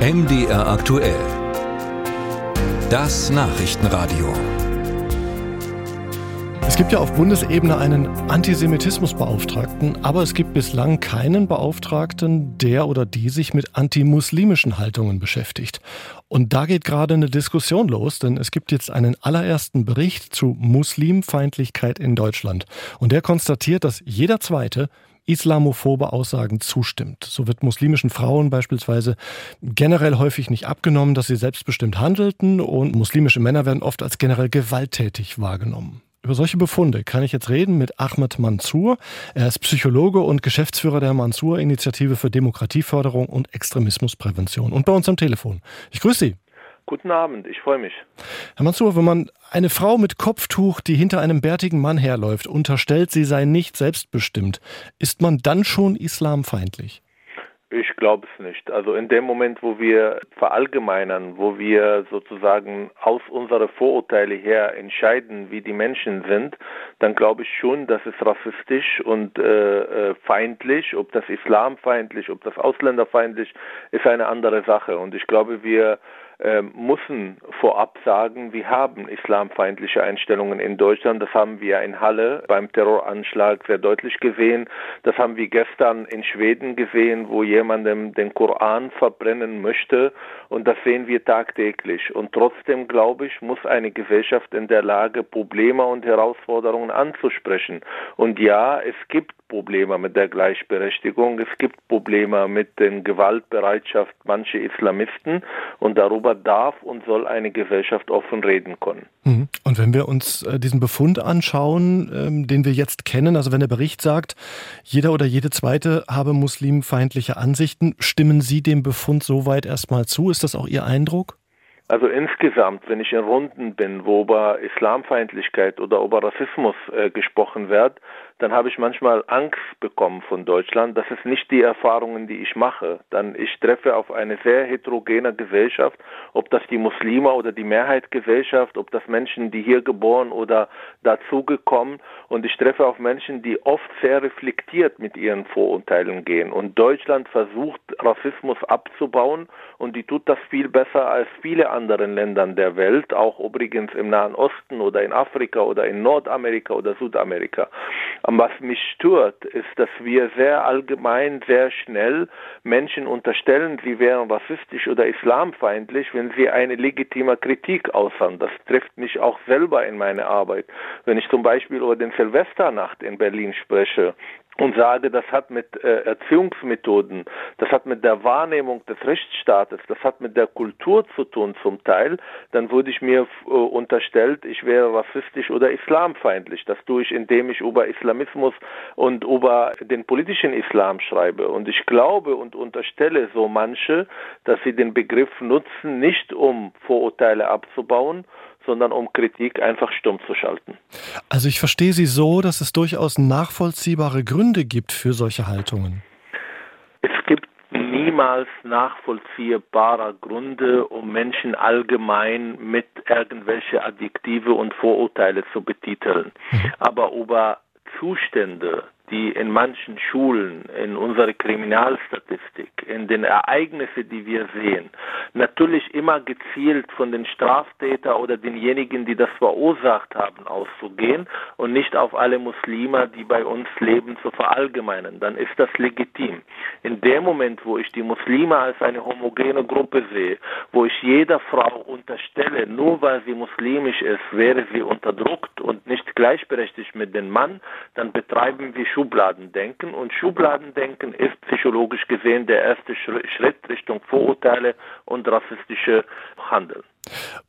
MDR aktuell. Das Nachrichtenradio. Es gibt ja auf Bundesebene einen Antisemitismusbeauftragten, aber es gibt bislang keinen Beauftragten, der oder die sich mit antimuslimischen Haltungen beschäftigt. Und da geht gerade eine Diskussion los, denn es gibt jetzt einen allerersten Bericht zu Muslimfeindlichkeit in Deutschland. Und der konstatiert, dass jeder Zweite islamophobe Aussagen zustimmt. So wird muslimischen Frauen beispielsweise generell häufig nicht abgenommen, dass sie selbstbestimmt handelten und muslimische Männer werden oft als generell gewalttätig wahrgenommen. Über solche Befunde kann ich jetzt reden mit Ahmed Mansour. Er ist Psychologe und Geschäftsführer der Mansour-Initiative für Demokratieförderung und Extremismusprävention und bei uns am Telefon. Ich grüße Sie. Guten Abend, ich freue mich. Herr Mansour, wenn man eine Frau mit Kopftuch, die hinter einem bärtigen Mann herläuft, unterstellt, sie sei nicht selbstbestimmt, ist man dann schon islamfeindlich? Ich glaube es nicht. Also in dem Moment, wo wir verallgemeinern, wo wir sozusagen aus unseren Vorurteilen her entscheiden, wie die Menschen sind, dann glaube ich schon, dass es rassistisch und äh, äh, feindlich, ob das islamfeindlich, ob das ausländerfeindlich, ist eine andere Sache. Und ich glaube, wir äh, müssen vorab sagen, wir haben islamfeindliche Einstellungen in Deutschland. Das haben wir in Halle beim Terroranschlag sehr deutlich gesehen. Das haben wir gestern in Schweden gesehen, wo jemandem den Koran verbrennen möchte. Und das sehen wir tagtäglich. Und trotzdem, glaube ich, muss eine Gesellschaft in der Lage, Probleme und Herausforderungen anzusprechen. Und ja, es gibt Probleme mit der Gleichberechtigung. Es gibt Probleme mit der Gewaltbereitschaft mancher Islamisten. Und darüber darf und soll eine Gesellschaft offen reden können. Mhm. Und wenn wir uns äh, diesen Befund anschauen, ähm, den wir jetzt kennen, also wenn der Bericht sagt, jeder oder jede Zweite habe muslimfeindliche Ansichten, stimmen Sie dem Befund soweit erstmal zu? Ist das auch Ihr Eindruck? Also insgesamt, wenn ich in Runden bin, wo über Islamfeindlichkeit oder über Rassismus äh, gesprochen wird, dann habe ich manchmal Angst bekommen von Deutschland. Das ist nicht die Erfahrungen, die ich mache. Dann ich treffe auf eine sehr heterogene Gesellschaft, ob das die Muslime oder die Mehrheitsgesellschaft, ob das Menschen, die hier geboren oder dazugekommen. Und ich treffe auf Menschen, die oft sehr reflektiert mit ihren Vorurteilen gehen. Und Deutschland versucht, Rassismus abzubauen und die tut das viel besser als viele andere anderen Ländern der Welt, auch übrigens im Nahen Osten oder in Afrika oder in Nordamerika oder Südamerika. Was mich stört, ist, dass wir sehr allgemein, sehr schnell Menschen unterstellen, sie wären rassistisch oder islamfeindlich, wenn sie eine legitime Kritik äußern. Das trifft mich auch selber in meiner Arbeit. Wenn ich zum Beispiel über den Silvesternacht in Berlin spreche, und sage, das hat mit äh, Erziehungsmethoden, das hat mit der Wahrnehmung des Rechtsstaates, das hat mit der Kultur zu tun zum Teil, dann würde ich mir äh, unterstellt, ich wäre rassistisch oder islamfeindlich. Das tue ich, indem ich über Islamismus und über den politischen Islam schreibe. Und ich glaube und unterstelle so manche, dass sie den Begriff nutzen, nicht um Vorurteile abzubauen, sondern um Kritik einfach stumm zu schalten. Also ich verstehe Sie so, dass es durchaus nachvollziehbare Gründe gibt für solche Haltungen. Es gibt niemals nachvollziehbare Gründe, um Menschen allgemein mit irgendwelche Adjektive und Vorurteile zu betiteln. Mhm. Aber über Zustände, die in manchen Schulen, in unserer Kriminalstatistik, in den Ereignissen, die wir sehen, natürlich immer gezielt von den Straftäter oder denjenigen, die das verursacht haben, auszugehen und nicht auf alle Muslime, die bei uns leben, zu verallgemeinern, dann ist das legitim. In dem Moment, wo ich die Muslime als eine homogene Gruppe sehe, wo ich jeder Frau unterstelle, nur weil sie muslimisch ist, wäre sie unterdrückt und nicht gleichberechtigt mit dem Mann, dann betreiben wir Schubladendenken. Und Schubladendenken ist psychologisch gesehen der erste Schritt Richtung Vorurteile und rassistische Handeln.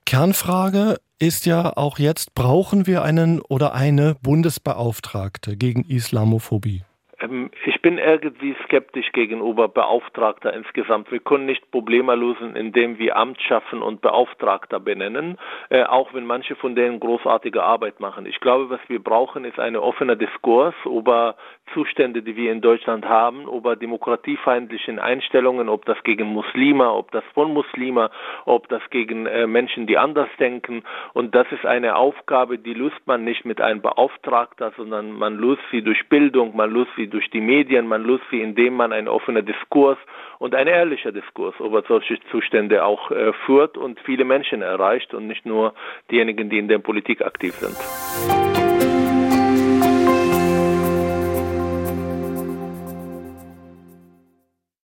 Kernfrage ist ja auch jetzt, brauchen wir einen oder eine Bundesbeauftragte gegen Islamophobie? Ähm, ich bin irgendwie skeptisch gegenüber Beauftragter insgesamt. Wir können nicht Probleme lösen, indem wir Amt schaffen und Beauftragter benennen, äh, auch wenn manche von denen großartige Arbeit machen. Ich glaube, was wir brauchen, ist ein offener Diskurs über Zustände, die wir in Deutschland haben, über demokratiefeindlichen Einstellungen, ob das gegen Muslime, ob das von Muslime, ob das gegen äh, Menschen, die anders denken. Und das ist eine Aufgabe, die löst man nicht mit einem Beauftragter, sondern man löst sie durch Bildung, man löst sie durch die Medien man Lutfi, indem man einen offenen Diskurs und ein ehrlicher Diskurs über solche Zustände auch äh, führt und viele Menschen erreicht und nicht nur diejenigen, die in der Politik aktiv sind.